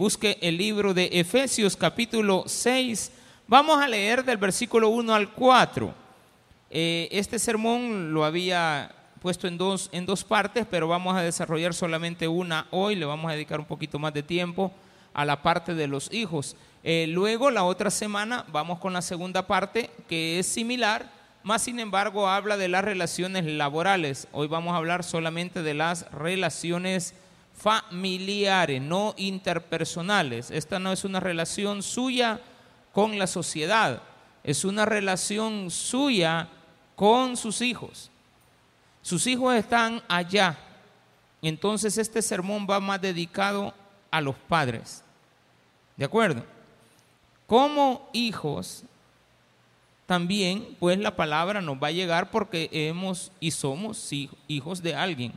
Busque el libro de Efesios capítulo 6. Vamos a leer del versículo 1 al 4. Eh, este sermón lo había puesto en dos, en dos partes, pero vamos a desarrollar solamente una hoy. Le vamos a dedicar un poquito más de tiempo a la parte de los hijos. Eh, luego, la otra semana, vamos con la segunda parte, que es similar, más sin embargo habla de las relaciones laborales. Hoy vamos a hablar solamente de las relaciones familiares, no interpersonales. Esta no es una relación suya con la sociedad, es una relación suya con sus hijos. Sus hijos están allá. Entonces este sermón va más dedicado a los padres. ¿De acuerdo? Como hijos, también pues la palabra nos va a llegar porque hemos y somos hijos de alguien.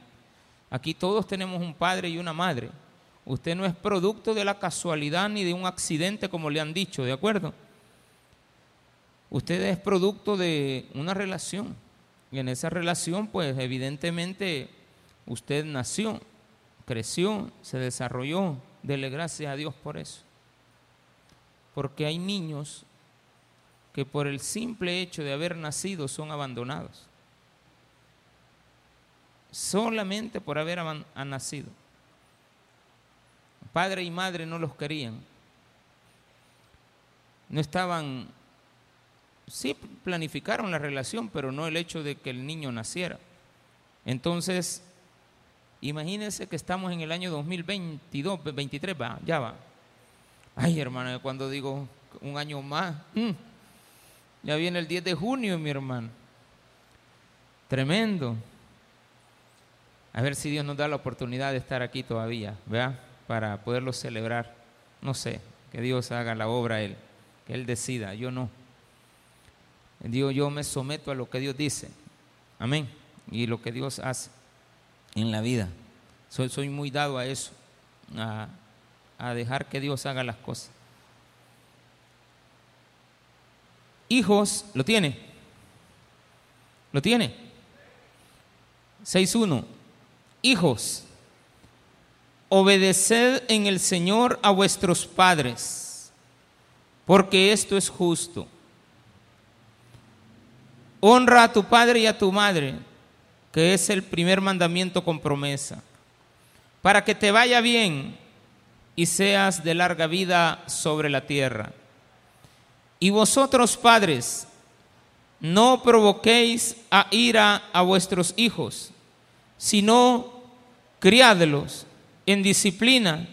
Aquí todos tenemos un padre y una madre. Usted no es producto de la casualidad ni de un accidente como le han dicho, ¿de acuerdo? Usted es producto de una relación. Y en esa relación, pues evidentemente usted nació, creció, se desarrolló. Dele gracias a Dios por eso. Porque hay niños que por el simple hecho de haber nacido son abandonados solamente por haber nacido. Padre y madre no los querían. No estaban, sí planificaron la relación, pero no el hecho de que el niño naciera. Entonces, imagínense que estamos en el año 2022, 23, va, ya va. Ay, hermano, cuando digo un año más, mm, ya viene el 10 de junio, mi hermano. Tremendo. A ver si Dios nos da la oportunidad de estar aquí todavía, ¿verdad? Para poderlo celebrar. No sé, que Dios haga la obra Él, que Él decida, yo no. Dios, yo me someto a lo que Dios dice. Amén. Y lo que Dios hace en la vida. Soy, muy dado a eso, a, a dejar que Dios haga las cosas. Hijos, ¿lo tiene? ¿Lo tiene? 6.1 Hijos, obedeced en el Señor a vuestros padres, porque esto es justo. Honra a tu padre y a tu madre, que es el primer mandamiento con promesa, para que te vaya bien y seas de larga vida sobre la tierra. Y vosotros, padres, no provoquéis a ira a vuestros hijos, sino criádlos en disciplina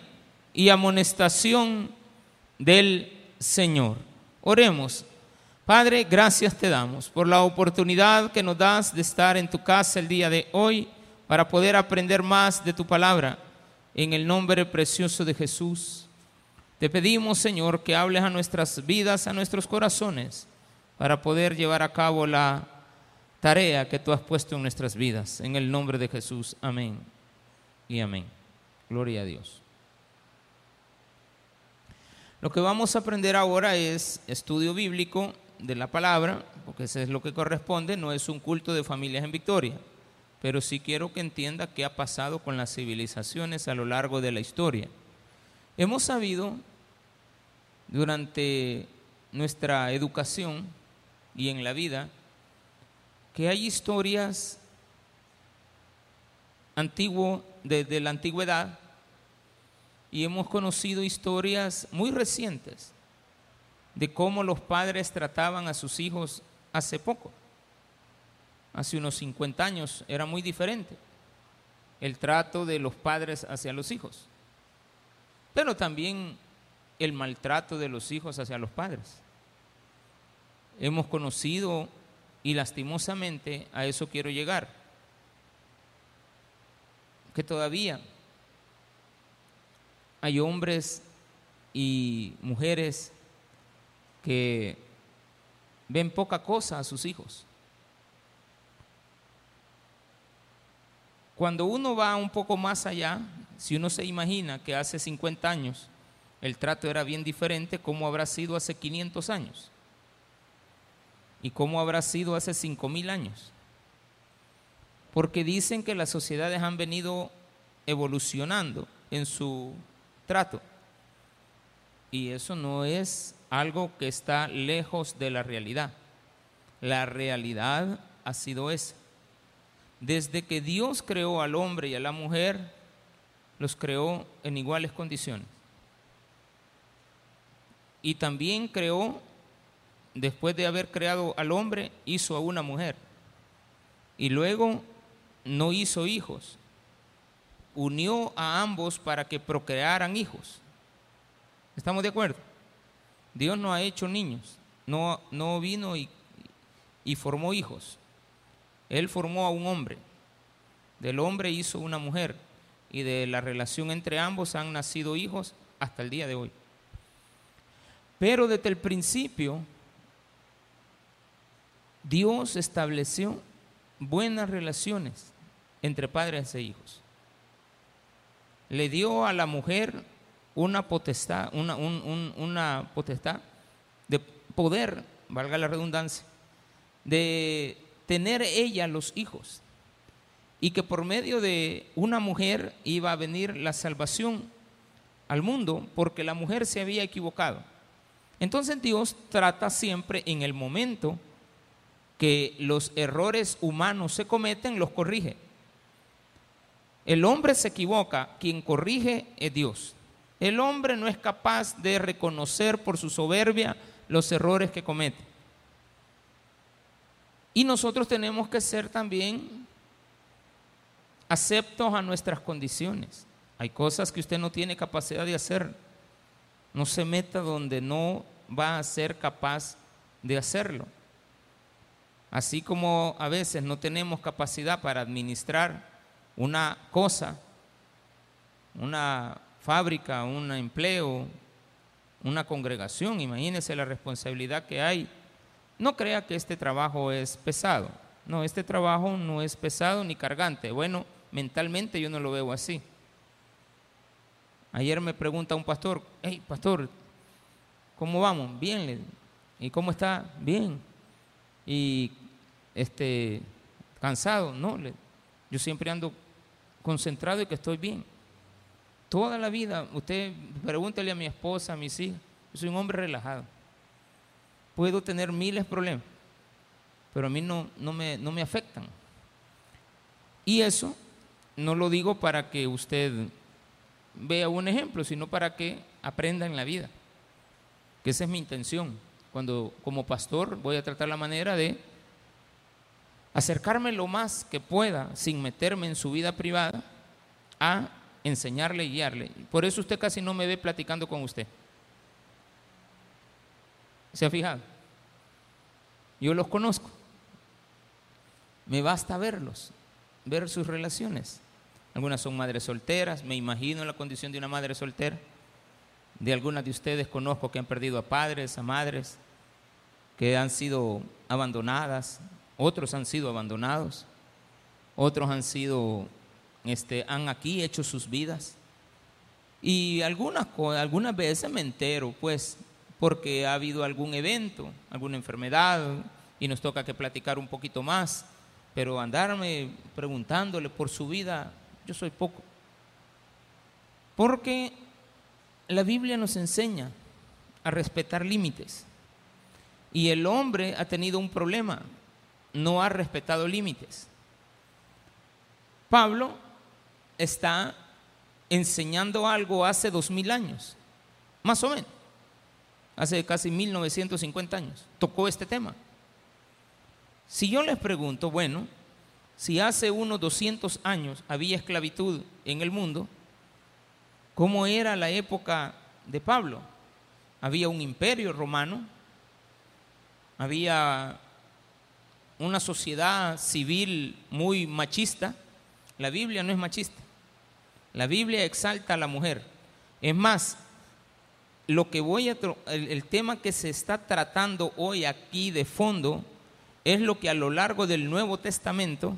y amonestación del Señor. Oremos. Padre, gracias te damos por la oportunidad que nos das de estar en tu casa el día de hoy para poder aprender más de tu palabra. En el nombre precioso de Jesús, te pedimos, Señor, que hables a nuestras vidas, a nuestros corazones, para poder llevar a cabo la tarea que tú has puesto en nuestras vidas. En el nombre de Jesús. Amén y amén. Gloria a Dios. Lo que vamos a aprender ahora es estudio bíblico de la palabra, porque eso es lo que corresponde, no es un culto de familias en victoria, pero sí quiero que entienda qué ha pasado con las civilizaciones a lo largo de la historia. Hemos sabido durante nuestra educación y en la vida que hay historias antiguo, desde la antigüedad y hemos conocido historias muy recientes de cómo los padres trataban a sus hijos hace poco. Hace unos 50 años era muy diferente el trato de los padres hacia los hijos, pero también el maltrato de los hijos hacia los padres. Hemos conocido y lastimosamente a eso quiero llegar. Que todavía hay hombres y mujeres que ven poca cosa a sus hijos. Cuando uno va un poco más allá, si uno se imagina que hace 50 años el trato era bien diferente, ¿cómo habrá sido hace 500 años? ¿Y cómo habrá sido hace cinco mil años? Porque dicen que las sociedades han venido evolucionando en su trato. Y eso no es algo que está lejos de la realidad. La realidad ha sido esa. Desde que Dios creó al hombre y a la mujer, los creó en iguales condiciones. Y también creó, después de haber creado al hombre, hizo a una mujer. Y luego no hizo hijos. Unió a ambos para que procrearan hijos. ¿Estamos de acuerdo? Dios no ha hecho niños. No, no vino y, y formó hijos. Él formó a un hombre. Del hombre hizo una mujer. Y de la relación entre ambos han nacido hijos hasta el día de hoy. Pero desde el principio, Dios estableció buenas relaciones entre padres e hijos. Le dio a la mujer una potestad, una, potestad de poder, valga la redundancia, de tener ella los hijos y que por medio de una mujer iba a venir la salvación al mundo porque la mujer se había equivocado. Entonces Dios trata siempre en el momento que los errores humanos se cometen, los corrige. El hombre se equivoca, quien corrige es Dios. El hombre no es capaz de reconocer por su soberbia los errores que comete. Y nosotros tenemos que ser también aceptos a nuestras condiciones. Hay cosas que usted no tiene capacidad de hacer. No se meta donde no va a ser capaz de hacerlo. Así como a veces no tenemos capacidad para administrar una cosa, una fábrica, un empleo, una congregación, imagínese la responsabilidad que hay no crea que este trabajo es pesado. No, este trabajo no es pesado ni cargante. Bueno, mentalmente yo no lo veo así. Ayer me pregunta un pastor, hey, pastor, ¿cómo vamos? Bien. ¿Y cómo está? Bien. Y este, cansado, no. Yo siempre ando concentrado y que estoy bien. Toda la vida, usted pregúntele a mi esposa, a mis hijos, yo soy un hombre relajado puedo tener miles de problemas, pero a mí no, no, me, no me afectan. Y eso no lo digo para que usted vea un ejemplo, sino para que aprenda en la vida. Que esa es mi intención. Cuando como pastor voy a tratar la manera de acercarme lo más que pueda, sin meterme en su vida privada, a enseñarle y guiarle. Por eso usted casi no me ve platicando con usted. ¿Se ha fijado? Yo los conozco. Me basta verlos, ver sus relaciones. Algunas son madres solteras, me imagino la condición de una madre soltera. De algunas de ustedes conozco que han perdido a padres, a madres, que han sido abandonadas, otros han sido abandonados, otros han sido, este, han aquí hecho sus vidas. Y algunas, algunas veces me entero, pues, porque ha habido algún evento, alguna enfermedad y nos toca que platicar un poquito más, pero andarme preguntándole por su vida, yo soy poco. Porque la Biblia nos enseña a respetar límites y el hombre ha tenido un problema, no ha respetado límites. Pablo está enseñando algo hace dos mil años, más o menos hace casi 1950 años, tocó este tema. Si yo les pregunto, bueno, si hace unos 200 años había esclavitud en el mundo, ¿cómo era la época de Pablo? Había un imperio romano, había una sociedad civil muy machista. La Biblia no es machista. La Biblia exalta a la mujer. Es más, lo que voy a el, tema que se está tratando hoy aquí de fondo es lo que a lo largo del Nuevo Testamento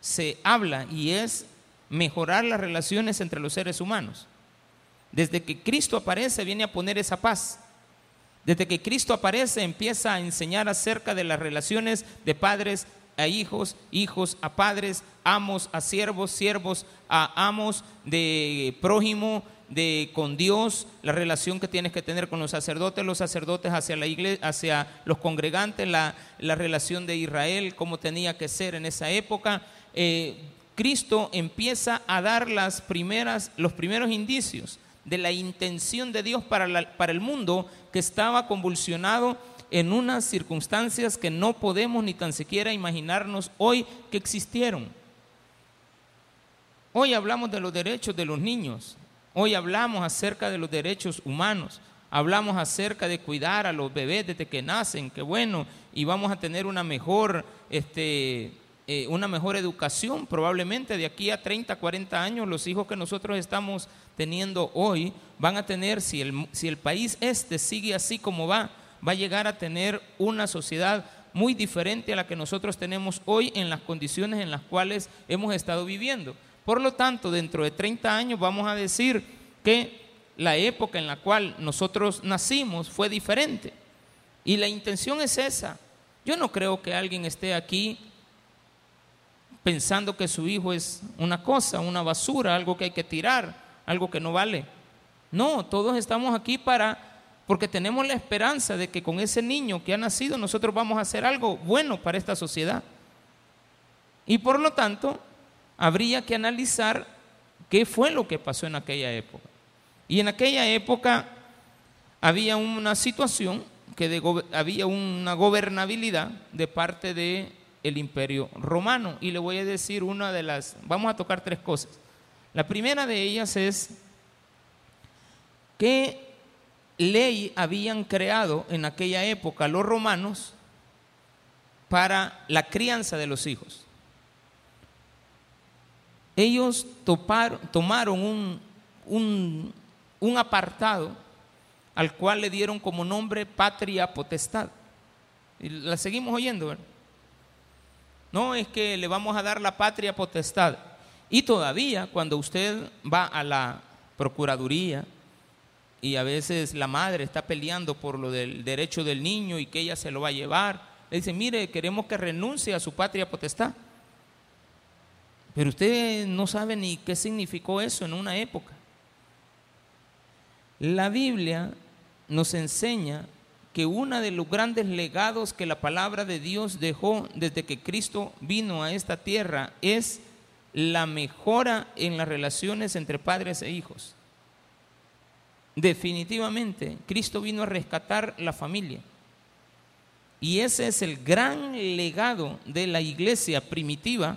se habla y es mejorar las relaciones entre los seres humanos. Desde que Cristo aparece viene a poner esa paz. Desde que Cristo aparece empieza a enseñar acerca de las relaciones de padres a hijos, hijos a padres, amos a siervos, siervos a amos, de prójimo de con Dios, la relación que tienes que tener con los sacerdotes, los sacerdotes hacia la iglesia, hacia los congregantes, la, relación de Israel, cómo tenía que ser en esa época. Eh, Cristo empieza a dar las primeras, los primeros indicios de la intención de Dios para, para el mundo que estaba convulsionado en unas circunstancias que no podemos ni tan siquiera imaginarnos hoy que existieron. Hoy hablamos de los derechos de los niños, hoy hablamos acerca de los derechos humanos, hablamos acerca de cuidar a los bebés desde que nacen, que bueno, y vamos a tener una mejor, este, eh, una mejor educación. Probablemente de aquí a 30, 40 años los hijos que nosotros estamos teniendo hoy van a tener, si el, si el país este sigue así como va, va a llegar a tener una sociedad muy diferente a la que nosotros tenemos hoy en las condiciones en las cuales hemos estado viviendo. Por lo tanto, dentro de 30 años vamos a decir que la época en la cual nosotros nacimos fue diferente. Y la intención es esa. Yo no creo que alguien esté aquí pensando que su hijo es una cosa, una basura, algo que hay que tirar, algo que no vale. No, todos estamos aquí para porque tenemos la esperanza de que con ese niño que ha nacido nosotros vamos a hacer algo bueno para esta sociedad. Y por lo tanto, habría que analizar qué fue lo que pasó en aquella época. Y en aquella época había una situación que había una gobernabilidad de parte del el imperio romano. Y le voy a decir una de las, vamos a tocar tres cosas. La primera de ellas es que ley habían creado en aquella época los romanos para la crianza de los hijos. Ellos tomaron un, un apartado al cual le dieron como nombre patria potestad. Y la seguimos oyendo, ¿verdad? No es que le vamos a dar la patria potestad. Y todavía cuando usted va a la Procuraduría, y a veces la madre está peleando por lo del derecho del niño y que ella se lo va a llevar. Le dice, mire, queremos que renuncie a su patria potestad. Pero usted no sabe ni qué significó eso en una época. La Biblia nos enseña que uno de los grandes legados que la palabra de Dios dejó desde que Cristo vino a esta tierra es la mejora en las relaciones entre padres e hijos. Definitivamente, Cristo vino a rescatar la familia. Y ese es el gran legado de la iglesia primitiva.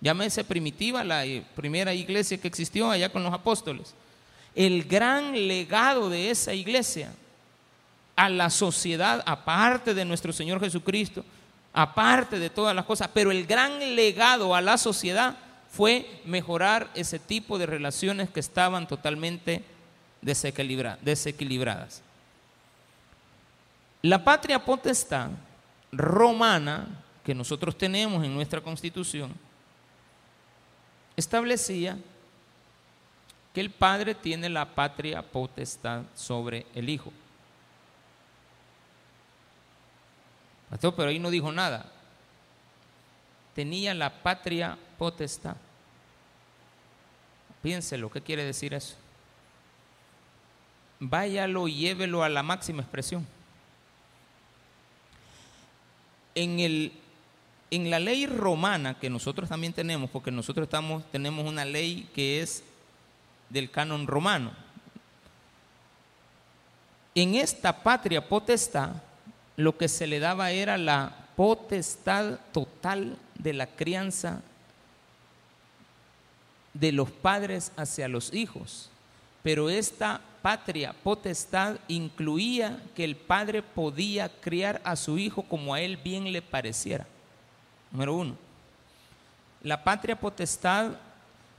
Llámese primitiva la eh, primera iglesia que existió allá con los apóstoles. El gran legado de esa iglesia a la sociedad, aparte de nuestro Señor Jesucristo, aparte de todas las cosas, pero el gran legado a la sociedad fue mejorar ese tipo de relaciones que estaban totalmente desequilibradas. La patria potestad romana que nosotros tenemos en nuestra constitución establecía que el padre tiene la patria potestad sobre el hijo. Pero ahí no dijo nada. Tenía la patria potestad. Piénselo, ¿qué quiere decir eso? váyalo y llévelo a la máxima expresión. En, el, en la ley romana que nosotros también tenemos, porque nosotros estamos, tenemos una ley que es del canon romano, en esta patria potestad lo que se le daba era la potestad total de la crianza de los padres hacia los hijos. Pero esta patria potestad incluía que el padre podía criar a su hijo como a él bien le pareciera. Número uno. La patria potestad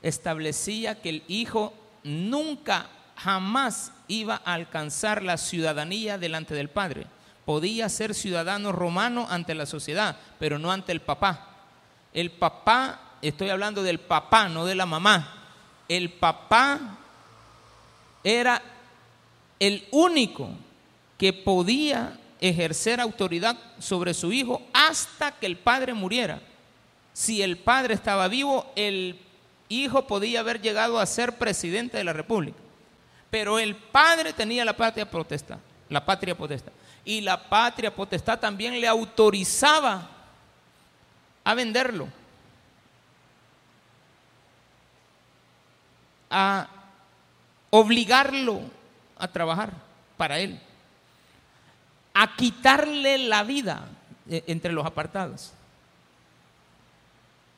establecía que el hijo nunca, jamás iba a alcanzar la ciudadanía delante del padre. Podía ser ciudadano romano ante la sociedad, pero no ante el papá. El papá, estoy hablando del papá, no de la mamá. El papá era el único que podía ejercer autoridad sobre su hijo hasta que el padre muriera. Si el padre estaba vivo, el hijo podía haber llegado a ser presidente de la República, Pero el padre tenía la patria potestad, la patria potestad. Y la patria potestad también le autorizaba a venderlo, a obligarlo a trabajar para él, a quitarle la vida eh, entre los apartados.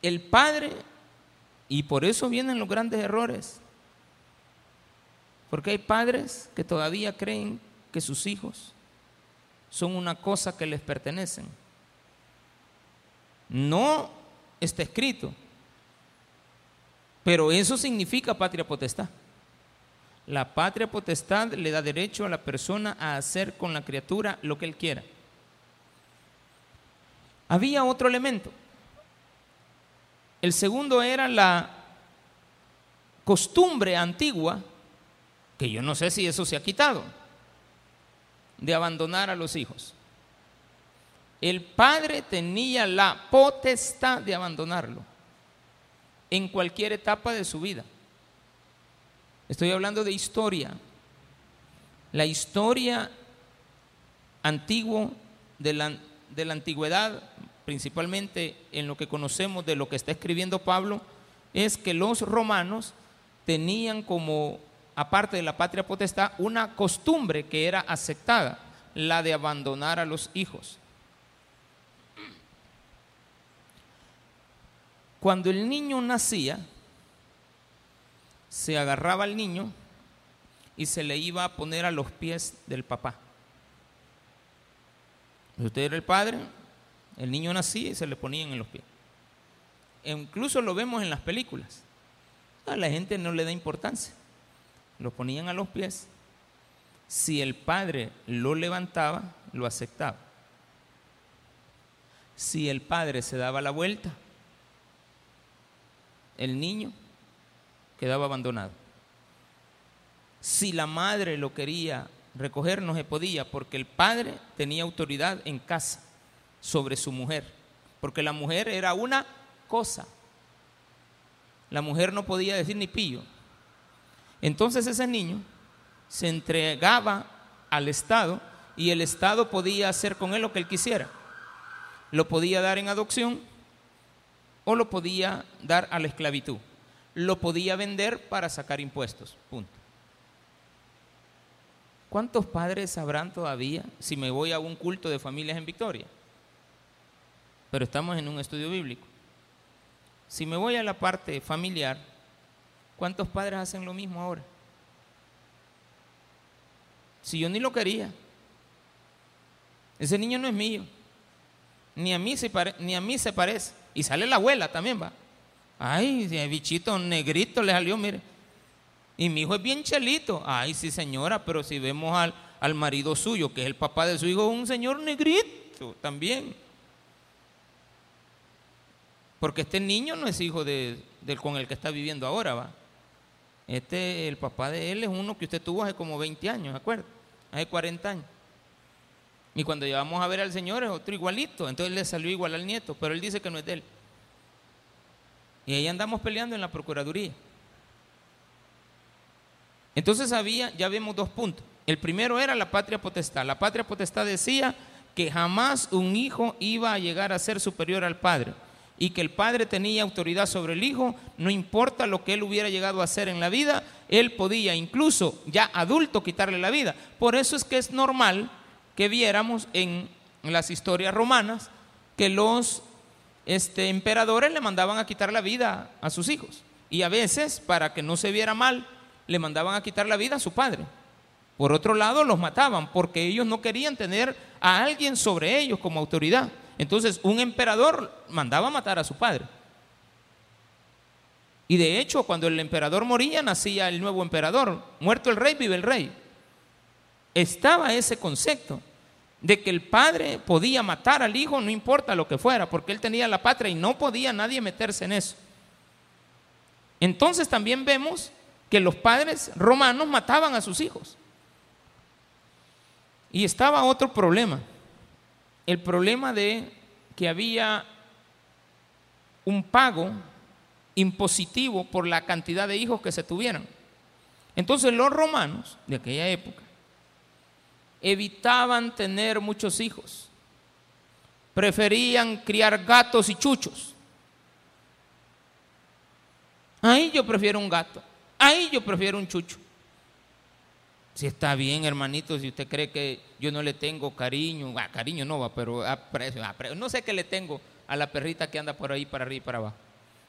El padre, y por eso vienen los grandes errores, porque hay padres que todavía creen que sus hijos son una cosa que les pertenecen. No está escrito, pero eso significa patria potestad. La patria potestad le da derecho a la persona a hacer con la criatura lo que él quiera. Había otro elemento. El segundo era la costumbre antigua que yo no sé si eso se ha quitado, de abandonar a los hijos. El padre tenía la potestad de abandonarlo en cualquier etapa de su vida. Estoy hablando de historia. La historia antigua de la, de la antigüedad, principalmente en lo que conocemos de lo que está escribiendo Pablo, es que los romanos tenían como aparte de la patria potestad, una costumbre que era aceptada, la de abandonar a los hijos. Cuando el niño nacía, se agarraba al niño y se le iba a poner a los pies del papá. Usted era el padre, el niño nacía y se le ponían en los pies. E incluso lo vemos en las películas. A la gente no le da importancia lo ponían a los pies, si el padre lo levantaba, lo aceptaba. Si el padre se daba la vuelta, el niño quedaba abandonado. Si la madre lo quería recoger, no se podía, porque el padre tenía autoridad en casa sobre su mujer, porque la mujer era una cosa. La mujer no podía decir ni pillo, entonces ese niño se entregaba al Estado y el Estado podía hacer con él lo que él quisiera. Lo podía dar en adopción o lo podía dar a la esclavitud. Lo podía vender para sacar impuestos. Punto. ¿Cuántos padres habrán todavía si me voy a un culto de familias en Victoria? Pero estamos en un estudio bíblico. Si me voy a la parte familiar, ¿Cuántos padres hacen lo mismo ahora? Si yo ni lo quería. Ese niño no es mío. Ni a mí se, ni a mí se parece. Y sale la abuela también, va. Ay, el bichito negrito le salió, mire. Y mi hijo es bien chelito. Ay, sí, señora, pero si vemos al, al marido suyo, que es el papá de su hijo, un señor negrito también. Porque este niño no es hijo de, del con el que está viviendo ahora, va. Este, el papá de él es uno que usted tuvo hace como 20 años, ¿de acuerdo? Hace 40 años. Y cuando llevamos a ver al Señor es otro igualito, entonces le salió igual al nieto, pero él dice que no es de él. Y ahí andamos peleando en la Procuraduría. Entonces había, ya vemos dos puntos. El primero era la patria potestad. La patria potestad decía que jamás un hijo iba a llegar a ser superior al padre y que el padre tenía autoridad sobre el hijo, no importa lo que él hubiera llegado a hacer en la vida, él podía incluso ya adulto quitarle la vida. Por eso es que es normal que viéramos en las historias romanas que los este, emperadores le mandaban a quitar la vida a sus hijos. Y a veces, para que no se viera mal, le mandaban a quitar la vida a su padre. Por otro lado, los mataban porque ellos no querían tener a alguien sobre ellos como autoridad. Entonces un emperador mandaba matar a su padre. Y de hecho, cuando el emperador moría, nacía el nuevo emperador. Muerto el rey, vive el rey. Estaba ese concepto de que el padre podía matar al hijo, no importa lo que fuera, porque él tenía la patria y no podía nadie meterse en eso. Entonces también vemos que los padres romanos mataban a sus hijos. Y estaba otro problema el problema de que había un pago impositivo por la cantidad de hijos que se tuvieran. Entonces los romanos de aquella época evitaban tener muchos hijos. Preferían criar gatos y chuchos. Ahí yo prefiero un gato. Ahí yo prefiero un chucho. Si está bien, hermanito, si usted cree que yo no le tengo cariño, ah, cariño no va, pero no sé qué le tengo a la perrita que anda por ahí para arriba y para abajo.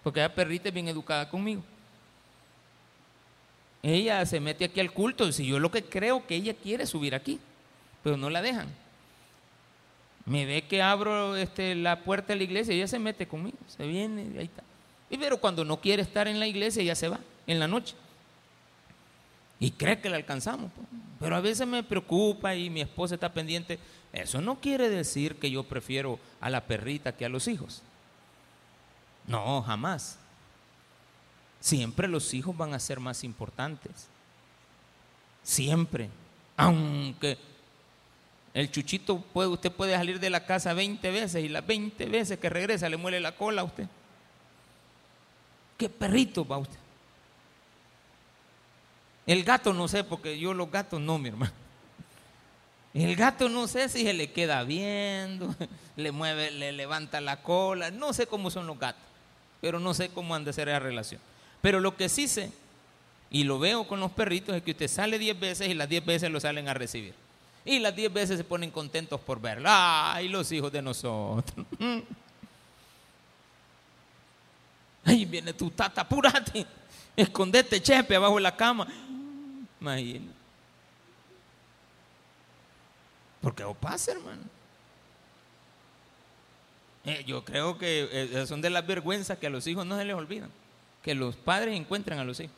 Porque la perrita es bien educada conmigo. Ella se mete aquí al culto, si yo lo que creo que ella quiere subir aquí, pero no la dejan. Me ve que abro este, la puerta de la iglesia y ella se mete conmigo, se viene, ahí está. Y pero cuando no quiere estar en la iglesia, ella se va en la noche. Y cree que la alcanzamos. Pues. Pero a veces me preocupa y mi esposa está pendiente. Eso no quiere decir que yo prefiero a la perrita que a los hijos. No, jamás. Siempre los hijos van a ser más importantes. Siempre. Aunque el chuchito puede, usted puede salir de la casa 20 veces y las 20 veces que regresa le muele la cola a usted. ¿Qué perrito va usted? El gato no sé, porque yo los gatos no, mi hermano. El gato no sé si se le queda viendo, le mueve, le levanta la cola, no sé cómo son los gatos, pero no sé cómo han de ser esa relación. Pero lo que sí sé, y lo veo con los perritos, es que usted sale 10 veces y las 10 veces lo salen a recibir. Y las 10 veces se ponen contentos por verlo. ¡Ay, los hijos de nosotros! ¡Ay, viene tu tata, apúrate! Escondete, chepe, abajo de la cama. Imagínate. Porque o pasa, hermano. Eh, yo creo que eh, son de las vergüenzas que a los hijos no se les olvidan. Que los padres encuentran a los hijos.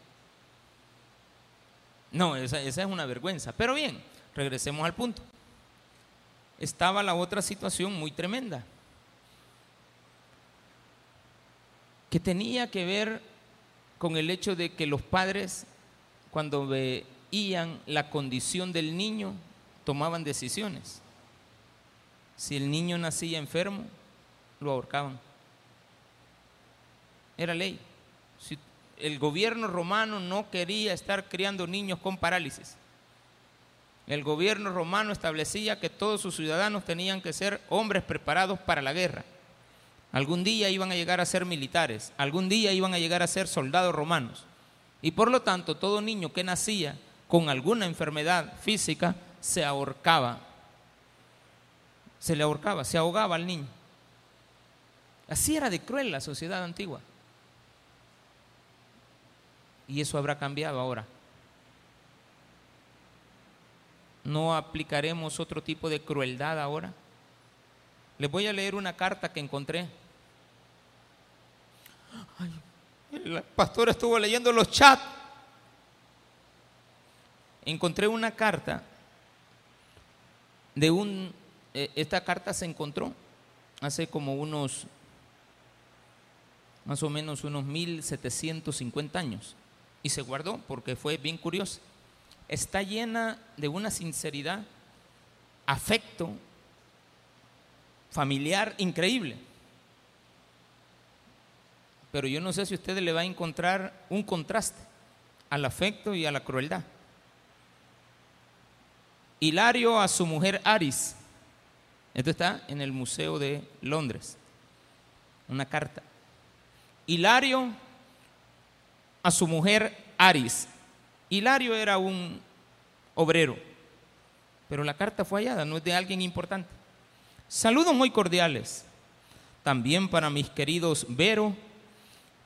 No, esa, esa es una vergüenza. Pero bien, regresemos al punto. Estaba la otra situación muy tremenda. Que tenía que ver con el hecho de que los padres, cuando veían la condición del niño, tomaban decisiones. Si el niño nacía enfermo, lo ahorcaban. Era ley. Si el gobierno romano no quería estar criando niños con parálisis. El gobierno romano establecía que todos sus ciudadanos tenían que ser hombres preparados para la guerra. Algún día iban a llegar a ser militares, algún día iban a llegar a ser soldados romanos. Y por lo tanto, todo niño que nacía con alguna enfermedad física se ahorcaba. Se le ahorcaba, se ahogaba al niño. Así era de cruel la sociedad antigua. Y eso habrá cambiado ahora. ¿No aplicaremos otro tipo de crueldad ahora? Les voy a leer una carta que encontré. el pastor estuvo leyendo los chats. Encontré una carta de un, eh, esta carta se encontró hace como unos, más o menos unos 1750 años y se guardó porque fue bien curioso. Está llena de una sinceridad, afecto familiar increíble. Pero yo no sé si usted le va a encontrar un contraste al afecto y a la crueldad. Hilario a su mujer Aris. Esto está en el Museo de Londres. Una carta. Hilario a su mujer Aris. Hilario era un obrero, pero la carta fue hallada, no es de alguien importante. Saludos muy cordiales. También para mis queridos Vero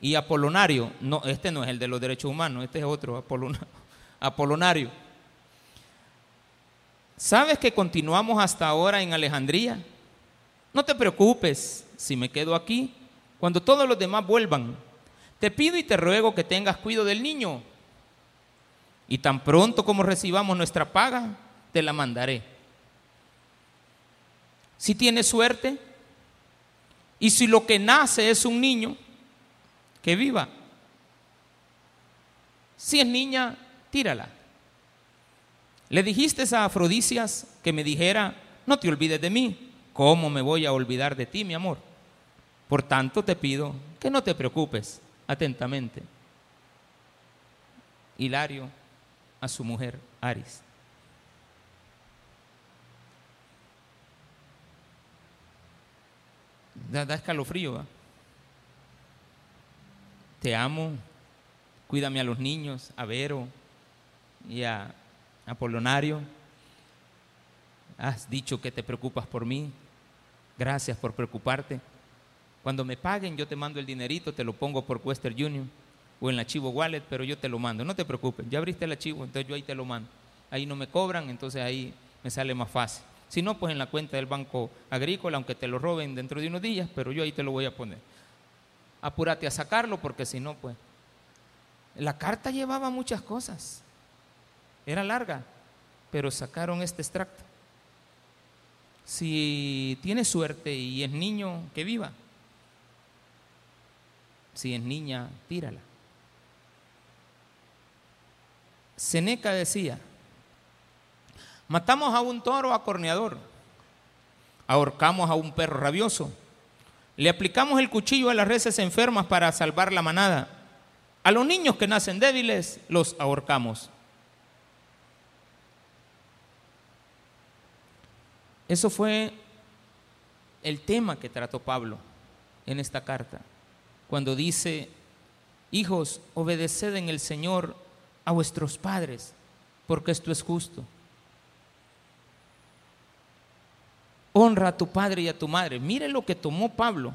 y Apolonario. No, este no es el de los derechos humanos, este es otro, Apolonario. ¿Sabes que continuamos hasta ahora en Alejandría? No te preocupes si me quedo aquí cuando todos los demás vuelvan. Te pido y te ruego que tengas cuidado del niño. Y tan pronto como recibamos nuestra paga, te la mandaré. Si tienes suerte, y si lo que nace es un niño, que viva. Si es niña, tírala. Le dijiste a Afrodicias que me dijera, no te olvides de mí. ¿Cómo me voy a olvidar de ti, mi amor? Por tanto, te pido que no te preocupes atentamente. Hilario a su mujer, Aris. Da, escalofrío. ¿va? Te amo, cuídame a los niños, a Vero y a Apolonario. Has dicho que te preocupas por mí. Gracias por preocuparte. Cuando me paguen, yo te mando el dinerito, te lo pongo por Western Union o en la Chivo Wallet, pero yo te lo mando. No te preocupes, ya abriste el archivo, entonces yo ahí te lo mando. Ahí no me cobran, entonces ahí me sale más fácil. Si no, pues en la cuenta del Banco Agrícola, aunque te lo roben dentro de unos días, pero yo ahí te lo voy a poner. Apúrate a sacarlo porque si no, pues... La carta llevaba muchas cosas. Era larga, pero sacaron este extracto. Si tiene suerte y es niño, que viva. Si es niña, tírala. Seneca decía, matamos a un toro acorneador, ahorcamos a un perro rabioso, le aplicamos el cuchillo a las reses enfermas para salvar la manada, a los niños que nacen débiles los ahorcamos. Eso fue el tema que trató Pablo en esta carta, cuando dice, hijos, obedeced en el Señor a vuestros padres, porque esto es justo. Honra a tu padre y a tu madre. Mire lo que tomó Pablo.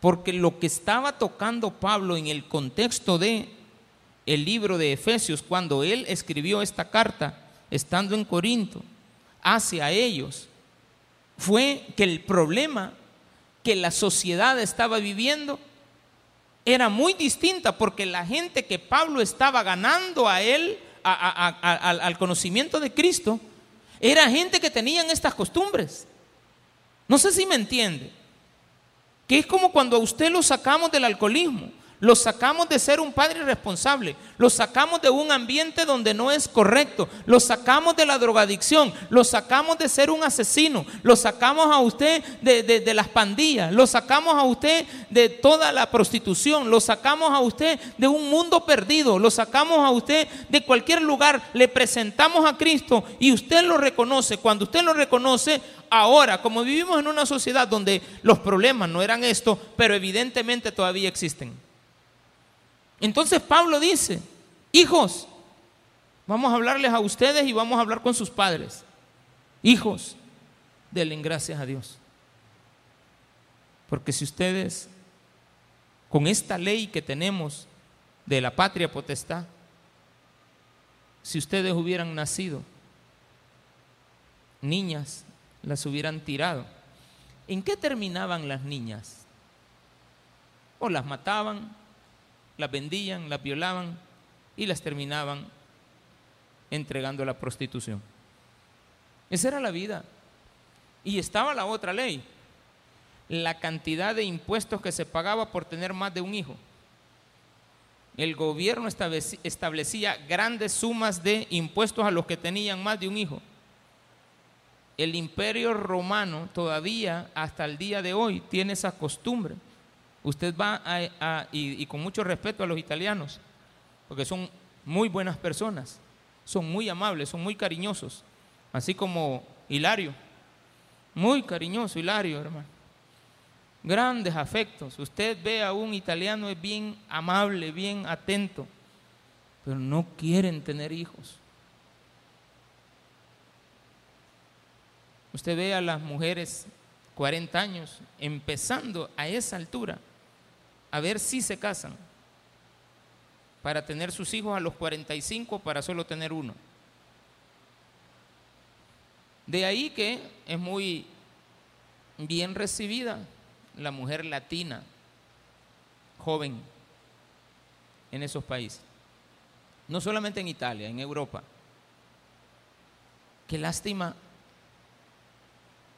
Porque lo que estaba tocando Pablo en el contexto de el libro de Efesios cuando él escribió esta carta estando en Corinto hacia ellos fue que el problema que la sociedad estaba viviendo era muy distinta porque la gente que Pablo estaba ganando a él, al conocimiento de Cristo, era gente que tenían estas costumbres. No sé si me entiende. Que es como cuando a usted lo sacamos del alcoholismo. Lo sacamos de ser un padre irresponsable. Lo sacamos de un ambiente donde no es correcto. Lo sacamos de la drogadicción. Lo sacamos de ser un asesino. Lo sacamos a usted de, las pandillas. Lo sacamos a usted de toda la prostitución. Lo sacamos a usted de un mundo perdido. Lo sacamos a usted de cualquier lugar. Le presentamos a Cristo y usted lo reconoce. Cuando usted lo reconoce, ahora, como vivimos en una sociedad donde los problemas no eran esto, pero evidentemente todavía existen. Entonces Pablo dice, hijos, vamos a hablarles a ustedes y vamos a hablar con sus padres. Hijos, denle gracias a Dios. Porque si ustedes, con esta ley que tenemos de la patria potestad, si ustedes hubieran nacido niñas, las hubieran tirado. ¿En qué terminaban las niñas? O las mataban, las vendían, las violaban y las terminaban entregando a la prostitución. Esa era la vida. Y estaba la otra ley, la cantidad de impuestos que se pagaba por tener más de un hijo. El gobierno establecía grandes sumas de impuestos a los que tenían más de un hijo. El imperio romano todavía hasta el día de hoy tiene esa costumbre Usted va a, y, con mucho respeto a los italianos, porque son muy buenas personas, son muy amables, son muy cariñosos, así como Hilario, muy cariñoso Hilario, hermano. Grandes afectos. Usted ve a un italiano es bien amable, bien atento, pero no quieren tener hijos. Usted ve a las mujeres 40 años empezando a esa altura a ver si se casan para tener sus hijos a los 45 para solo tener uno. De ahí que es muy bien recibida la mujer latina, joven, en esos países. No solamente en Italia, en Europa. Qué lástima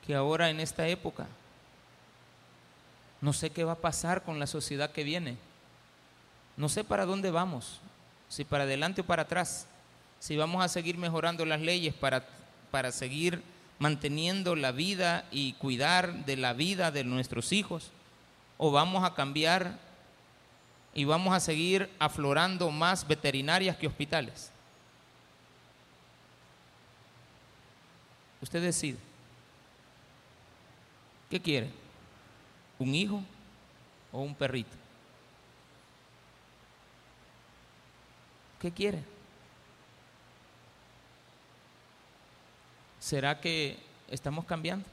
que ahora en esta época no sé qué va a pasar con la sociedad que viene. No sé para dónde vamos, si para adelante o para atrás, si vamos a seguir mejorando las leyes para, para seguir manteniendo la vida y cuidar de la vida de nuestros hijos, o vamos a cambiar y vamos a seguir aflorando más veterinarias que hospitales. Usted decide. ¿Qué quiere? ¿Un hijo o un perrito? ¿Qué quiere? ¿Será que estamos cambiando?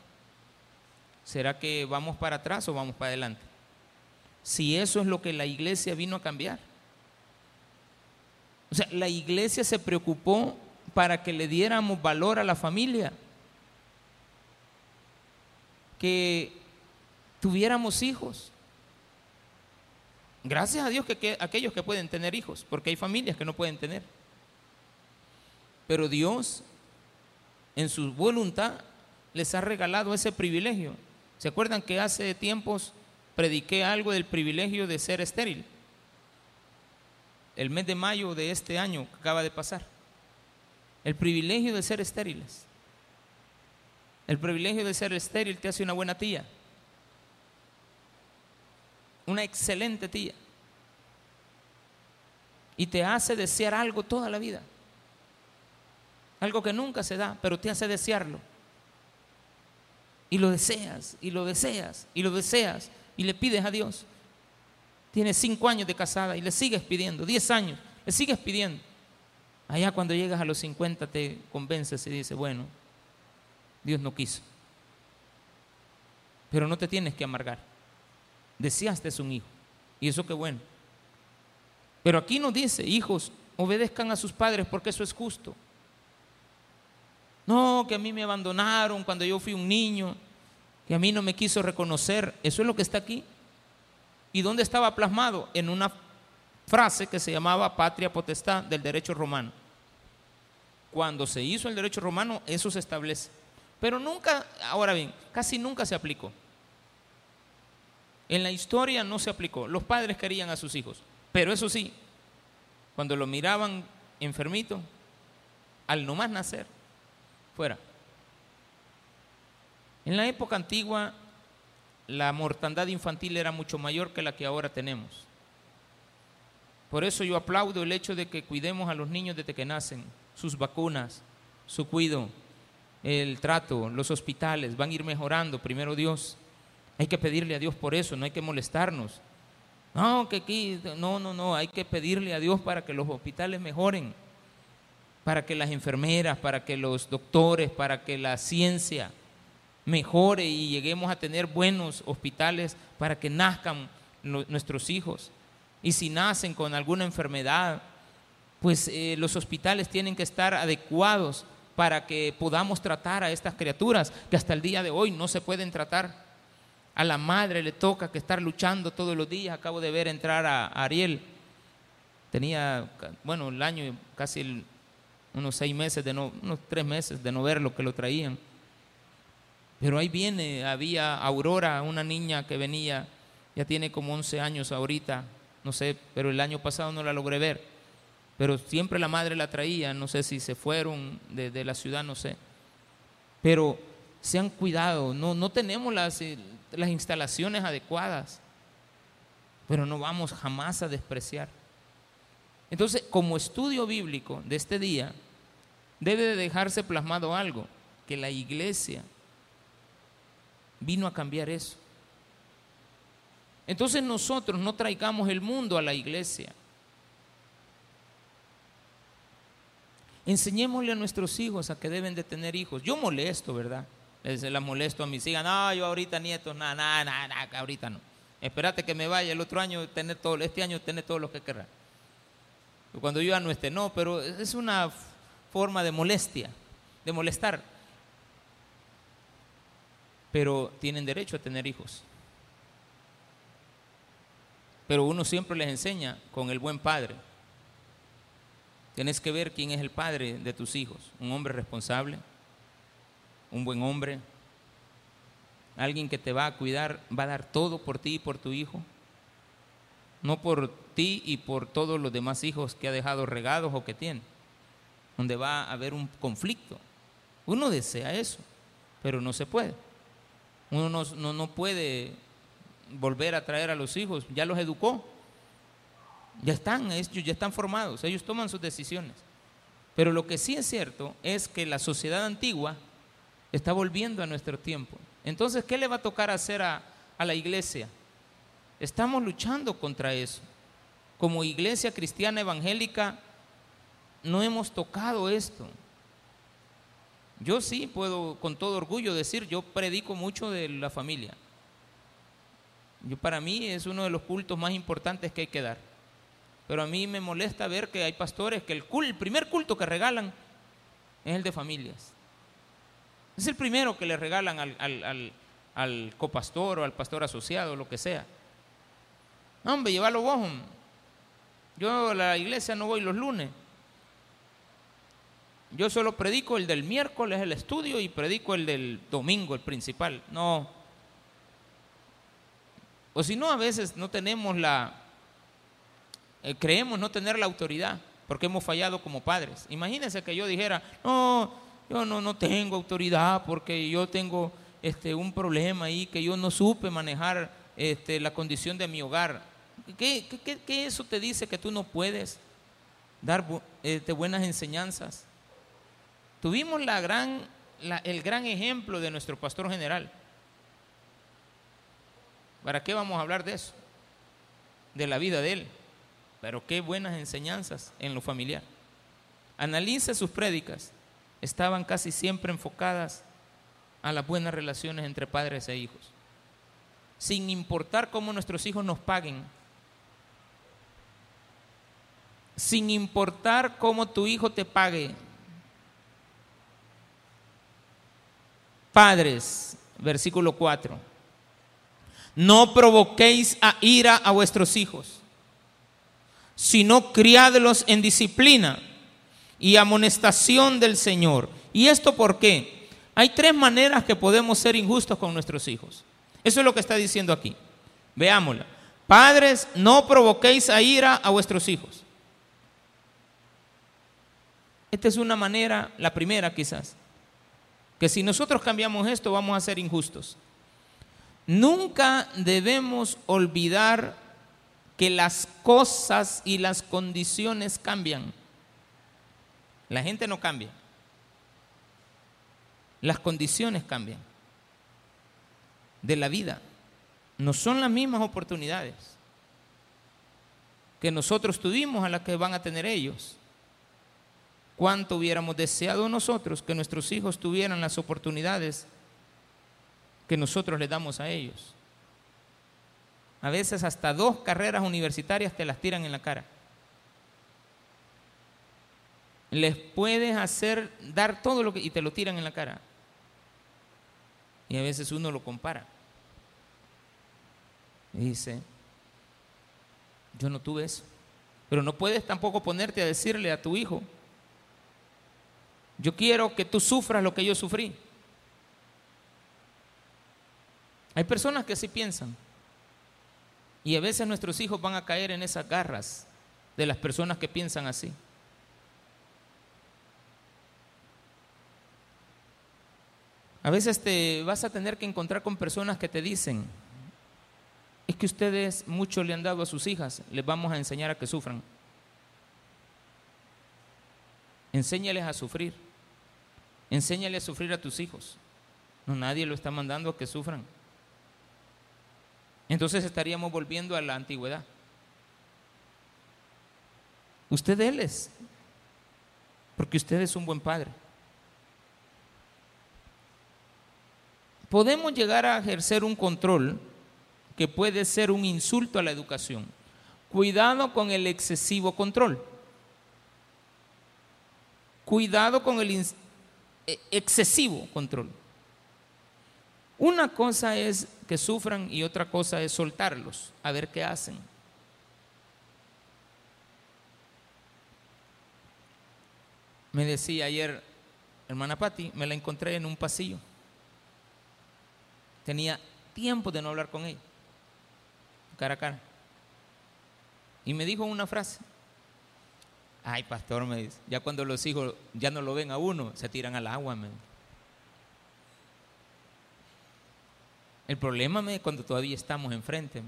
¿Será que vamos para atrás o vamos para adelante? Si eso es lo que la iglesia vino a cambiar. O sea, la iglesia se preocupó para que le diéramos valor a la familia, que tuviéramos hijos. Gracias a Dios que, aquellos que pueden tener hijos, porque hay familias que no pueden tener. Pero Dios, en su voluntad, les ha regalado ese privilegio. ¿Se acuerdan que hace tiempos prediqué algo del privilegio de ser estéril? El mes de mayo de este año que acaba de pasar. El privilegio de ser estériles. El privilegio de ser estéril te hace una buena tía. Una excelente tía. Y te hace desear algo toda la vida. Algo que nunca se da, pero te hace desearlo. Y lo deseas, y lo deseas, y lo deseas, y le pides a Dios. Tienes cinco años de casada y le sigues pidiendo, diez años, le sigues pidiendo. Allá cuando llegas a los 50 te convences y dices, bueno, Dios no quiso. Pero no te tienes que amargar. Deseaste un hijo. Y eso qué bueno. Pero aquí nos dice, hijos, obedezcan a sus padres porque eso es justo. No, que a mí me abandonaron cuando yo fui un niño, que a mí no me quiso reconocer. Eso es lo que está aquí. ¿Y dónde estaba plasmado? En una frase que se llamaba patria potestad del derecho romano. Cuando se hizo el derecho romano, eso se establece. Pero nunca, ahora bien, casi nunca se aplicó. En la historia no se aplicó. Los padres querían a sus hijos. Pero eso sí, cuando lo miraban enfermito, al no más nacer, fuera. En la época antigua, la mortandad infantil era mucho mayor que la que ahora tenemos. Por eso yo aplaudo el hecho de que cuidemos a los niños desde que nacen, sus vacunas, su cuido, el trato, los hospitales, van a ir mejorando, primero Dios. Hay que pedirle a Dios por eso, no hay que molestarnos. No, que aquí, no, no, no, hay que pedirle a Dios para que los hospitales mejoren, para que las enfermeras, para que los doctores, para que la ciencia mejore y lleguemos a tener buenos hospitales para que nazcan nuestros hijos. Y si nacen con alguna enfermedad, pues eh, los hospitales tienen que estar adecuados para que podamos tratar a estas criaturas que hasta el día de hoy no se pueden tratar. A la madre le toca que estar luchando todos los días. Acabo de ver entrar a Ariel. Tenía, bueno, el año, casi unos seis meses, de no, unos tres meses de no ver lo que lo traían. Pero ahí viene, había Aurora, una niña que venía, ya tiene como 11 años ahorita, no sé, pero el año pasado no la logré ver. Pero siempre la madre la traía, no sé si se fueron de, la ciudad, no sé. Pero se han cuidado, no, no tenemos las, las instalaciones adecuadas, pero no vamos jamás a despreciar. Entonces, como estudio bíblico de este día, debe de dejarse plasmado algo, que la iglesia vino a cambiar eso. Entonces nosotros no traigamos el mundo a la iglesia. Enseñémosle a nuestros hijos a que deben de tener hijos. Yo molesto, ¿verdad? Les la molesto a mis hijas. No, yo ahorita nietos, nada, nada, nada, nada, ahorita no. Espérate que me vaya el otro año, tener todo, este año tener todo lo que querrá. Cuando yo ya no esté, no, pero es una forma de molestia, de molestar. Pero tienen derecho a tener hijos. Pero uno siempre les enseña con el buen padre. Tienes que ver quién es el padre de tus hijos. Un hombre responsable, un buen hombre, alguien que te va a cuidar, va a dar todo por ti y por tu hijo. No por ti y por todos los demás hijos que ha dejado regados o que tiene, donde va a haber un conflicto. Uno desea eso, pero no se puede. Uno no, no, no puede volver a traer a los hijos, ya los educó. Ya están, ellos ya están formados, ellos toman sus decisiones. Pero lo que sí es cierto es que la sociedad antigua Está volviendo a nuestro tiempo. Entonces, ¿qué le va a tocar hacer a, a la iglesia? Estamos luchando contra eso. Como iglesia cristiana evangélica, no hemos tocado esto. Yo sí puedo con todo orgullo decir, yo predico mucho de la familia. Yo, para mí es uno de los cultos más importantes que hay que dar. Pero a mí me molesta ver que hay pastores que el, el primer culto que regalan es el de familias. Es el primero que le regalan al, al, al, copastor o al pastor asociado, lo que sea. hombre, llévalo vos. Yo a la iglesia no voy los lunes. Yo solo predico el del miércoles, el estudio, y predico el del domingo, el principal. No. O si no, a veces no tenemos la, eh, creemos no tener la autoridad, porque hemos fallado como padres. Imagínense que yo dijera, no, yo no, no tengo autoridad porque yo tengo este, un problema ahí, que yo no supe manejar este, la condición de mi hogar. ¿Qué, qué, eso te dice que tú no puedes dar este, buenas enseñanzas? Tuvimos la gran, el gran ejemplo de nuestro pastor general. ¿Para qué vamos a hablar de eso? De la vida de él. Pero qué buenas enseñanzas en lo familiar. Analice sus prédicas. Estaban casi siempre enfocadas a las buenas relaciones entre padres e hijos. Sin importar cómo nuestros hijos nos paguen. Sin importar cómo tu hijo te pague. Padres, versículo 4. No provoquéis a ira a vuestros hijos, sino criádlos en disciplina y amonestación del Señor. ¿Y esto por qué? Hay tres maneras que podemos ser injustos con nuestros hijos. Eso es lo que está diciendo aquí. Veámosla. Padres, no provoquéis a ira a vuestros hijos. Esta es una manera, la primera quizás, que si nosotros cambiamos esto vamos a ser injustos. Nunca debemos olvidar que las cosas y las condiciones cambian. La gente no cambia. Las condiciones cambian de la vida. No son las mismas oportunidades que nosotros tuvimos a las que van a tener ellos. ¿Cuánto hubiéramos deseado nosotros que nuestros hijos tuvieran las oportunidades que nosotros les damos a ellos? A veces hasta dos carreras universitarias te las tiran en la cara. Les puedes hacer, dar todo lo que, y te lo tiran en la cara. Y a veces uno lo compara. Y dice, yo no tuve eso. Pero no puedes tampoco ponerte a decirle a tu hijo, yo quiero que tú sufras lo que yo sufrí. Hay personas que así piensan. Y a veces nuestros hijos van a caer en esas garras de las personas que piensan así. A veces te vas a tener que encontrar con personas que te dicen, es que ustedes mucho le han dado a sus hijas, les vamos a enseñar a que sufran. Enséñales a sufrir. Enséñale a sufrir a tus hijos. No, nadie lo está mandando a que sufran. Entonces estaríamos volviendo a la antigüedad. Usted él es, porque usted es un buen padre. Podemos llegar a ejercer un control que puede ser un insulto a la educación. Cuidado con el excesivo control. Cuidado con el e, excesivo control. Una cosa es que sufran y otra cosa es soltarlos, a ver qué hacen. Me decía ayer, hermana Patti, me la encontré en un pasillo. Tenía tiempo de no hablar con ella, cara a cara. Y me dijo una frase. Ay, pastor, me dice, ya cuando los hijos ya no lo ven a uno, se tiran al agua. El problema es cuando todavía estamos enfrente.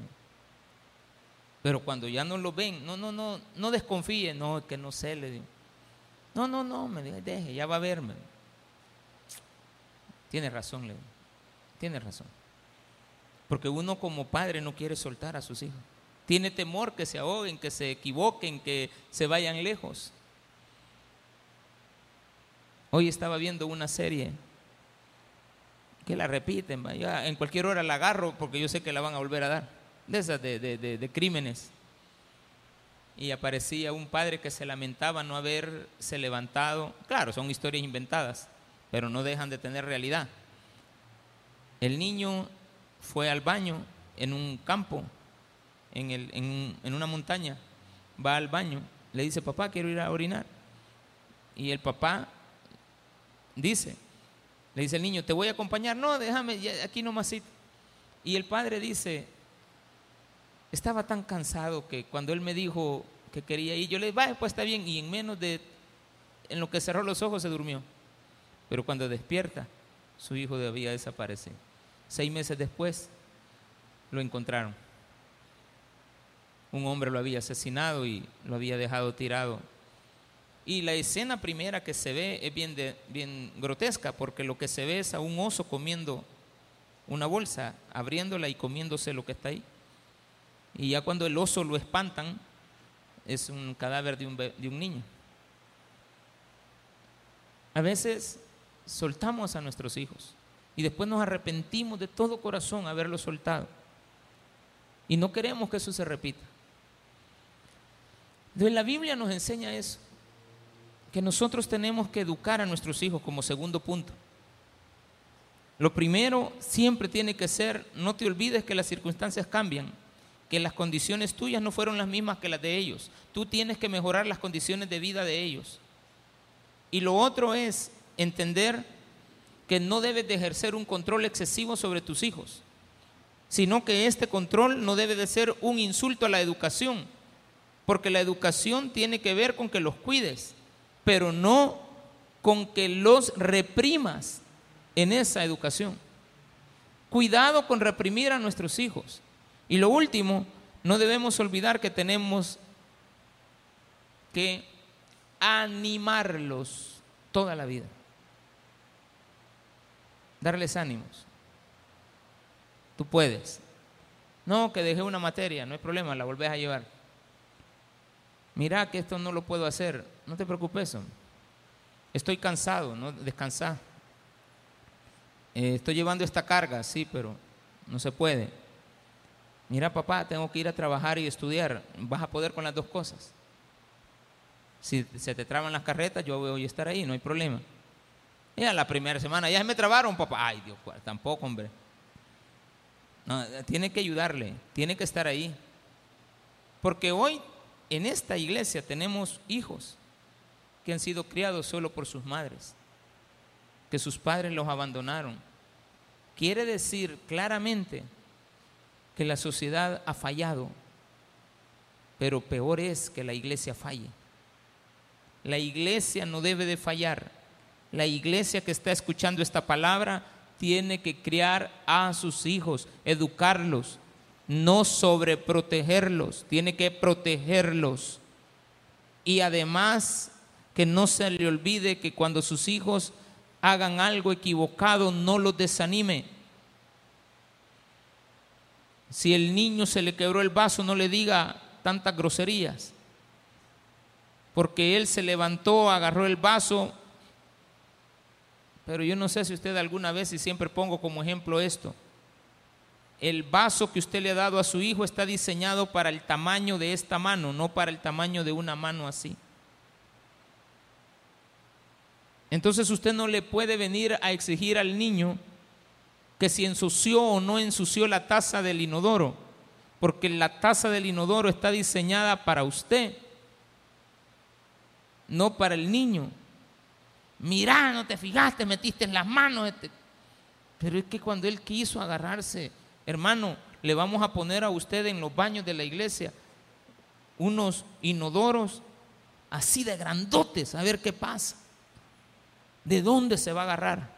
Pero cuando ya no lo ven, no, no, no, no desconfíe, no, que no sé, le digo. No, no, no, me deje, ya va a verme. Tiene razón, Leo. Tiene razón. Porque uno como padre no quiere soltar a sus hijos. Tiene temor que se ahoguen, que se equivoquen, que se vayan lejos. Hoy estaba viendo una serie que la repiten, en cualquier hora la agarro porque yo sé que la van a volver a dar, de esas de, de crímenes. Y aparecía un padre que se lamentaba no haberse levantado. Claro, son historias inventadas, pero no dejan de tener realidad. El niño fue al baño en un campo, en, el, en, en una montaña, va al baño, le dice, papá, quiero ir a orinar. Y el papá dice, le dice el niño, te voy a acompañar. No, déjame, aquí nomás. Y el padre dice, estaba tan cansado que cuando él me dijo que quería ir, yo le dije, vaya, pues está bien. Y en menos de, en lo que cerró los ojos, se durmió. Pero cuando despierta, su hijo debía desaparecer. Seis meses después, lo encontraron. Un hombre lo había asesinado y lo había dejado tirado y la escena primera que se ve es bien, bien grotesca, porque lo que se ve es a un oso comiendo una bolsa, abriéndola y comiéndose lo que está ahí. Y ya cuando el oso lo espantan, es un cadáver de un, de un niño. A veces soltamos a nuestros hijos y después nos arrepentimos de todo corazón haberlo soltado. Y no queremos que eso se repita. Entonces la Biblia nos enseña eso que nosotros tenemos que educar a nuestros hijos como segundo punto. Lo primero siempre tiene que ser, no te olvides que las circunstancias cambian, que las condiciones tuyas no fueron las mismas que las de ellos. Tú tienes que mejorar las condiciones de vida de ellos. Y lo otro es entender que no debes de ejercer un control excesivo sobre tus hijos, sino que este control no debe de ser un insulto a la educación, porque la educación tiene que ver con que los cuides, pero no con que los reprimas en esa educación. Cuidado con reprimir a nuestros hijos. Y lo último, no debemos olvidar que tenemos que animarlos toda la vida. Darles ánimos. Tú puedes. No, que dejé una materia, no hay problema, la volvés a llevar. Mira que esto no lo puedo hacer. No te preocupes. Estoy cansado, no descansa. Eh, estoy llevando esta carga, sí, pero no se puede. Mira, papá, tengo que ir a trabajar y estudiar. Vas a poder con las dos cosas. Si se te traban las carretas, yo voy a estar ahí, no hay problema. Ya la primera semana, ya me trabaron, papá. Ay, Dios, tampoco, hombre. Tiene que ayudarle, tiene que estar ahí. Porque hoy en esta iglesia tenemos hijos que han sido criados solo por sus madres, que sus padres los abandonaron. Quiere decir claramente que la sociedad ha fallado, pero peor es que la iglesia falle. La iglesia no debe de fallar. La iglesia que está escuchando esta palabra tiene que criar a sus hijos, educarlos, no sobreprotegerlos, tiene que protegerlos. Y además que no se le olvide que cuando sus hijos hagan algo equivocado, no los desanime. Si el niño se le quebró el vaso, no le diga tantas groserías. Porque él se levantó, agarró el vaso. Pero yo no sé si usted alguna vez, y siempre pongo como ejemplo esto, el vaso que usted le ha dado a su hijo está diseñado para el tamaño de esta mano, no para el tamaño de una mano así. Entonces usted no le puede venir a exigir al niño que si ensució o no ensució la taza del inodoro, porque la taza del inodoro está diseñada para usted, no para el niño. Mirá, no te fijaste, metiste en las manos. Este. Pero es que cuando él quiso agarrarse Hermano, le vamos a poner a usted en los baños de la iglesia unos inodoros así de grandotes, a ver qué pasa. ¿De dónde se va a agarrar?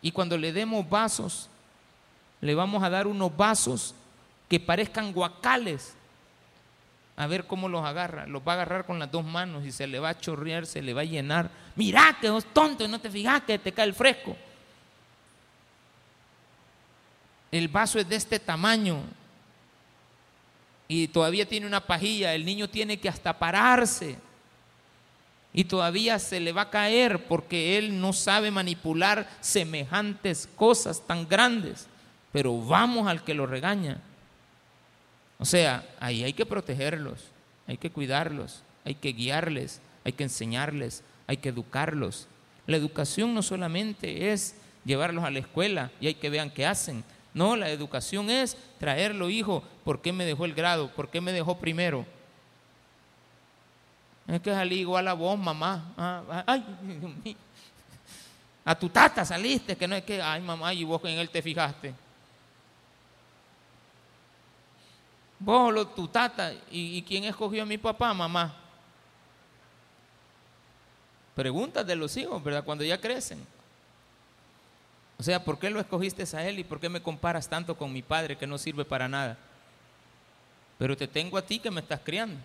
Y cuando le demos vasos, le vamos a dar unos vasos que parezcan guacales. A ver cómo los agarra. Los va a agarrar con las dos manos y se le va a chorrear, se le va a llenar, Mirá que sos tonto y no te fijas que te cae el fresco. El vaso es de este tamaño y todavía tiene una pajilla. El niño tiene que hasta pararse y todavía se le va a caer porque él no sabe manipular semejantes cosas tan grandes. Pero vamos al que lo regaña. O sea, ahí hay que protegerlos, hay que cuidarlos, hay que guiarles, hay que enseñarles, hay que educarlos. La educación no solamente es llevarlos a la escuela y hay que vean qué hacen. No, la educación es traerlo, hijo, ¿por qué me dejó el grado? ¿Por qué me dejó primero? Es que salí igual a vos, mamá. Ah, ay, Dios mío. A tu tata saliste, que no es que, ay, mamá, y vos en él te fijaste. Vos, tu tata, ¿y, quién escogió a mi papá, mamá? Preguntas de los hijos, ¿verdad? Cuando ya crecen. O sea, ¿por qué lo escogiste a él y por qué me comparas tanto con mi padre que no sirve para nada? Pero te tengo a ti que me estás criando.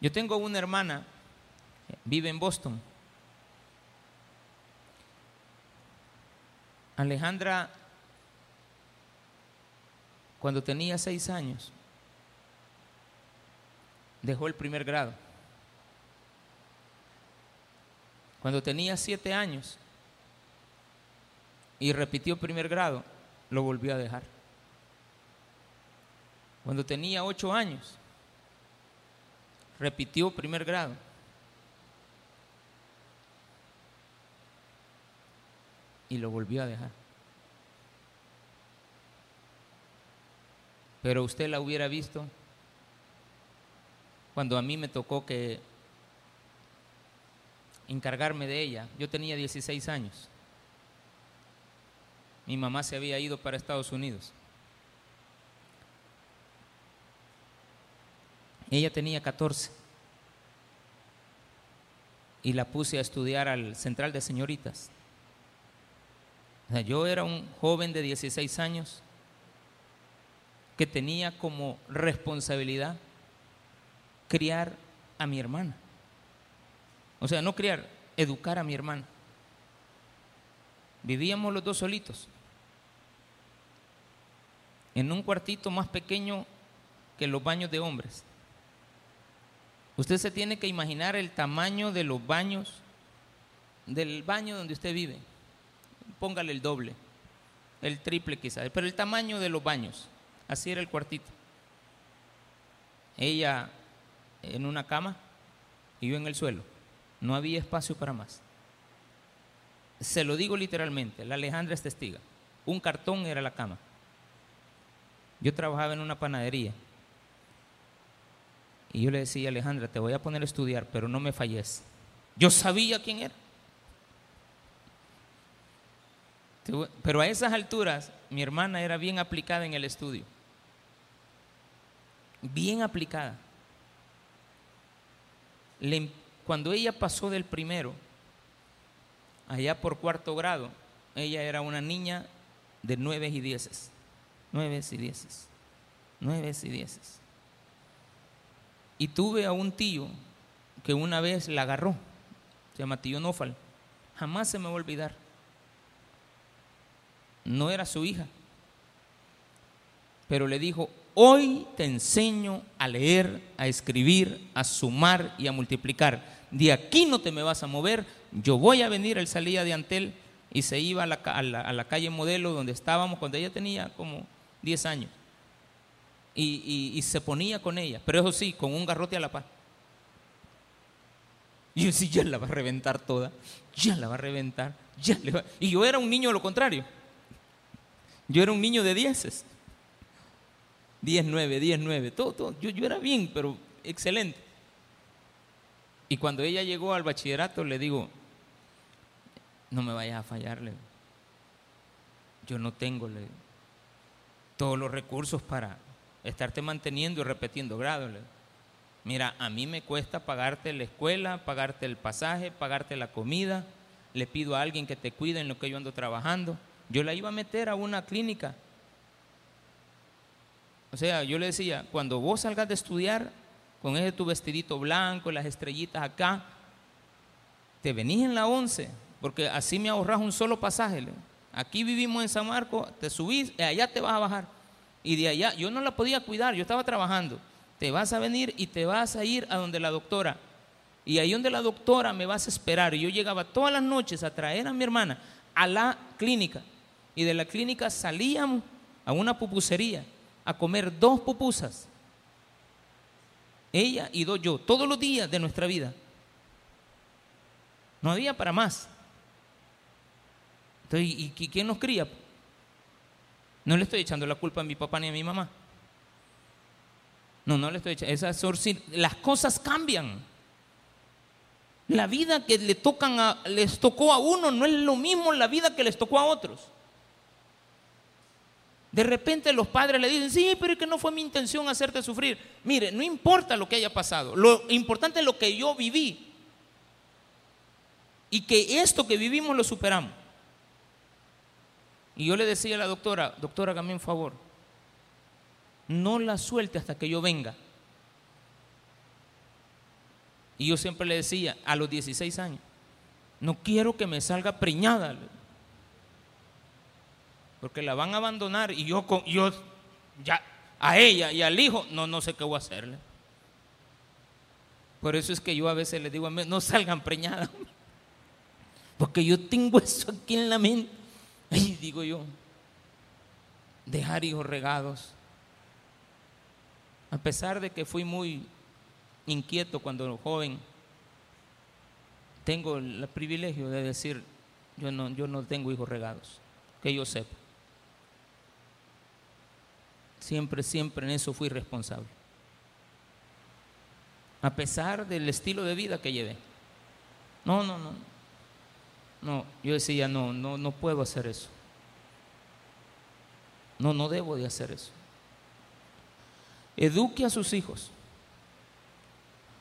Yo tengo una hermana, vive en Boston. Alejandra, cuando tenía seis años, dejó el primer grado. Cuando tenía siete años y repitió primer grado, lo volvió a dejar. Cuando tenía ocho años, repitió primer grado. Y lo volvió a dejar. Pero usted la hubiera visto cuando a mí me tocó que encargarme de ella. Yo tenía 16 años. Mi mamá se había ido para Estados Unidos. Ella tenía 14 y la puse a estudiar al Central de Señoritas. yo era un joven de 16 años que tenía como responsabilidad criar a mi hermana. O sea, no criar, educar a mi hermana. Vivíamos los dos solitos, en un cuartito más pequeño que los baños de hombres. Usted se tiene que imaginar el tamaño de los baños, del baño donde usted vive. Póngale el doble, el triple quizás, pero el tamaño de los baños. Así era el cuartito. Ella en una cama y yo en el suelo. No había espacio para más. Se lo digo literalmente, la Alejandra es testiga. Un cartón era la cama. Yo trabajaba en una panadería y yo le decía, Alejandra, te voy a poner a estudiar, pero no me falles. Yo sabía quién era. Pero a esas alturas mi hermana era bien aplicada en el estudio. Bien aplicada. cuando ella pasó del primero, allá por cuarto grado, ella era una niña de nueve y dieces. Nueve y dieces. Nueve y dieces. Y tuve a un tío que una vez la agarró, se llama tío Nofal, jamás se me va a olvidar. No era su hija, pero le dijo, hoy te enseño a leer, a escribir, a sumar y a multiplicar. De aquí no te me vas a mover, yo voy a venir, él salía de Antel y se iba a la, calle Modelo donde estábamos cuando ella tenía como 10 años y, se ponía con ella, pero eso sí, con un garrote a la paz. Y yo decía, ya la va a reventar toda, ya la va a reventar, ya le. Y yo era un niño de lo contrario. Yo era un niño de dieces. Diez, nueve, diez, nueve, todo, todo. Yo, yo era bien, pero excelente. Y cuando ella llegó al bachillerato, le digo, no me vayas a fallarle. Yo no tengo todos los recursos para, estarte manteniendo y repitiendo grados. Mira, a mí me cuesta pagarte la escuela, pagarte el pasaje, pagarte la comida. Le pido a alguien que te cuide en lo que yo ando trabajando. Yo la iba a meter a una clínica. O sea, yo le decía, cuando vos salgas de estudiar, con ese tu vestidito blanco, las estrellitas acá, te venís en la 11, porque así me ahorras un solo pasaje. Aquí vivimos en San Marcos, te subís, y allá te vas a bajar. Y de allá, yo no la podía cuidar, yo estaba trabajando. Te vas a venir y te vas a ir a donde la doctora. Y ahí donde la doctora me vas a esperar. Y yo llegaba todas las noches a traer a mi hermana a la clínica. Y de la clínica salíamos a una pupusería a comer dos pupusas. Ella y dos yo, todos los días de nuestra vida. No había para más. Entonces, ¿y quién nos cría? No le estoy echando la culpa a mi papá ni a mi mamá. No, no le estoy echando. Esas las cosas cambian. La vida que le tocan a, les tocó a uno no es lo mismo la vida que les tocó a otros. De repente los padres le dicen, sí, pero es que no fue mi intención hacerte sufrir. Mire, no importa lo que haya pasado, lo importante es lo que yo viví. Y que esto que vivimos lo superamos. Y yo le decía a la doctora, doctora, hágame un favor, no la suelte hasta que yo venga. Y yo siempre le decía, a los 16 años, no quiero que me salga preñada, porque la van a abandonar y yo, yo ya, a ella y al hijo, no, no sé qué voy a hacerle. Por eso es que yo a veces le digo a mí, no salgan preñadas, porque yo tengo eso aquí en la mente. Y digo yo, dejar hijos regados. A pesar de que fui muy inquieto cuando joven, tengo el privilegio de decir, yo no, yo no tengo hijos regados, que yo sepa. Siempre, siempre en eso fui responsable. A pesar del estilo de vida que llevé. No, no, no. No, yo decía, no, no, no puedo hacer eso. No, no debo de hacer eso. Eduque a sus hijos.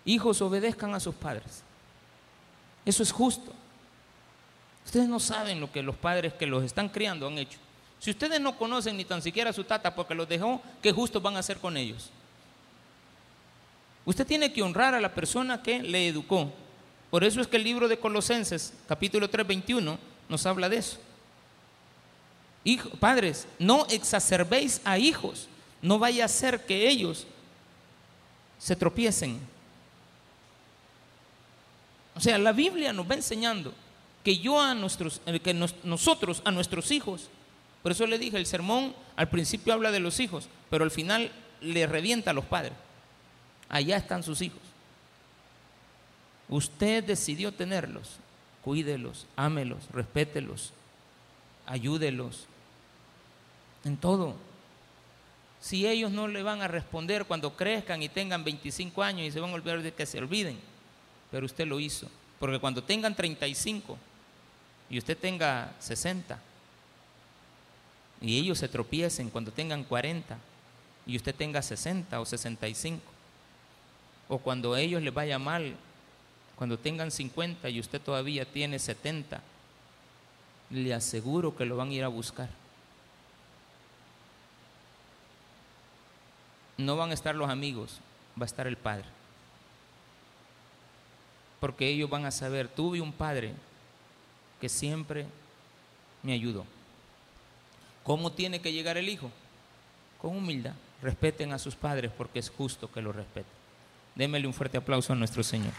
Hijos obedezcan a sus padres. Eso es justo. Ustedes no saben lo que los padres que los están criando han hecho. Si ustedes no conocen ni tan siquiera a su tata porque los dejó, ¿qué justo van a hacer con ellos? Usted tiene que honrar a la persona que le educó. Por eso es que el libro de Colosenses, capítulo 3, 21, nos habla de eso. padres, no exacerbéis a hijos, no vaya a ser que ellos se tropiecen. O sea, la Biblia nos va enseñando que yo a nuestros, eh, que nosotros a nuestros hijos, por eso le dije, el sermón al principio habla de los hijos, pero al final le revienta a los padres. Allá están sus hijos. Usted decidió tenerlos, cuídelos, ámelos, respételos, ayúdelos en todo. Si ellos no le van a responder cuando crezcan y tengan 25 años y se van a olvidar de que se olviden, pero usted lo hizo. Porque cuando tengan 35 y usted tenga 60 y ellos se tropiecen cuando tengan 40 y usted tenga 60 o 65 o cuando a ellos les vaya mal cuando tengan 50 y usted todavía tiene 70, le aseguro que lo van a ir a buscar. No van a estar los amigos, va a estar el Padre. Porque ellos van a saber, tuve un Padre que siempre me ayudó. ¿Cómo tiene que llegar el Hijo? Con humildad. Respeten a sus padres porque es justo que lo respeten. Démele un fuerte aplauso a nuestro Señor.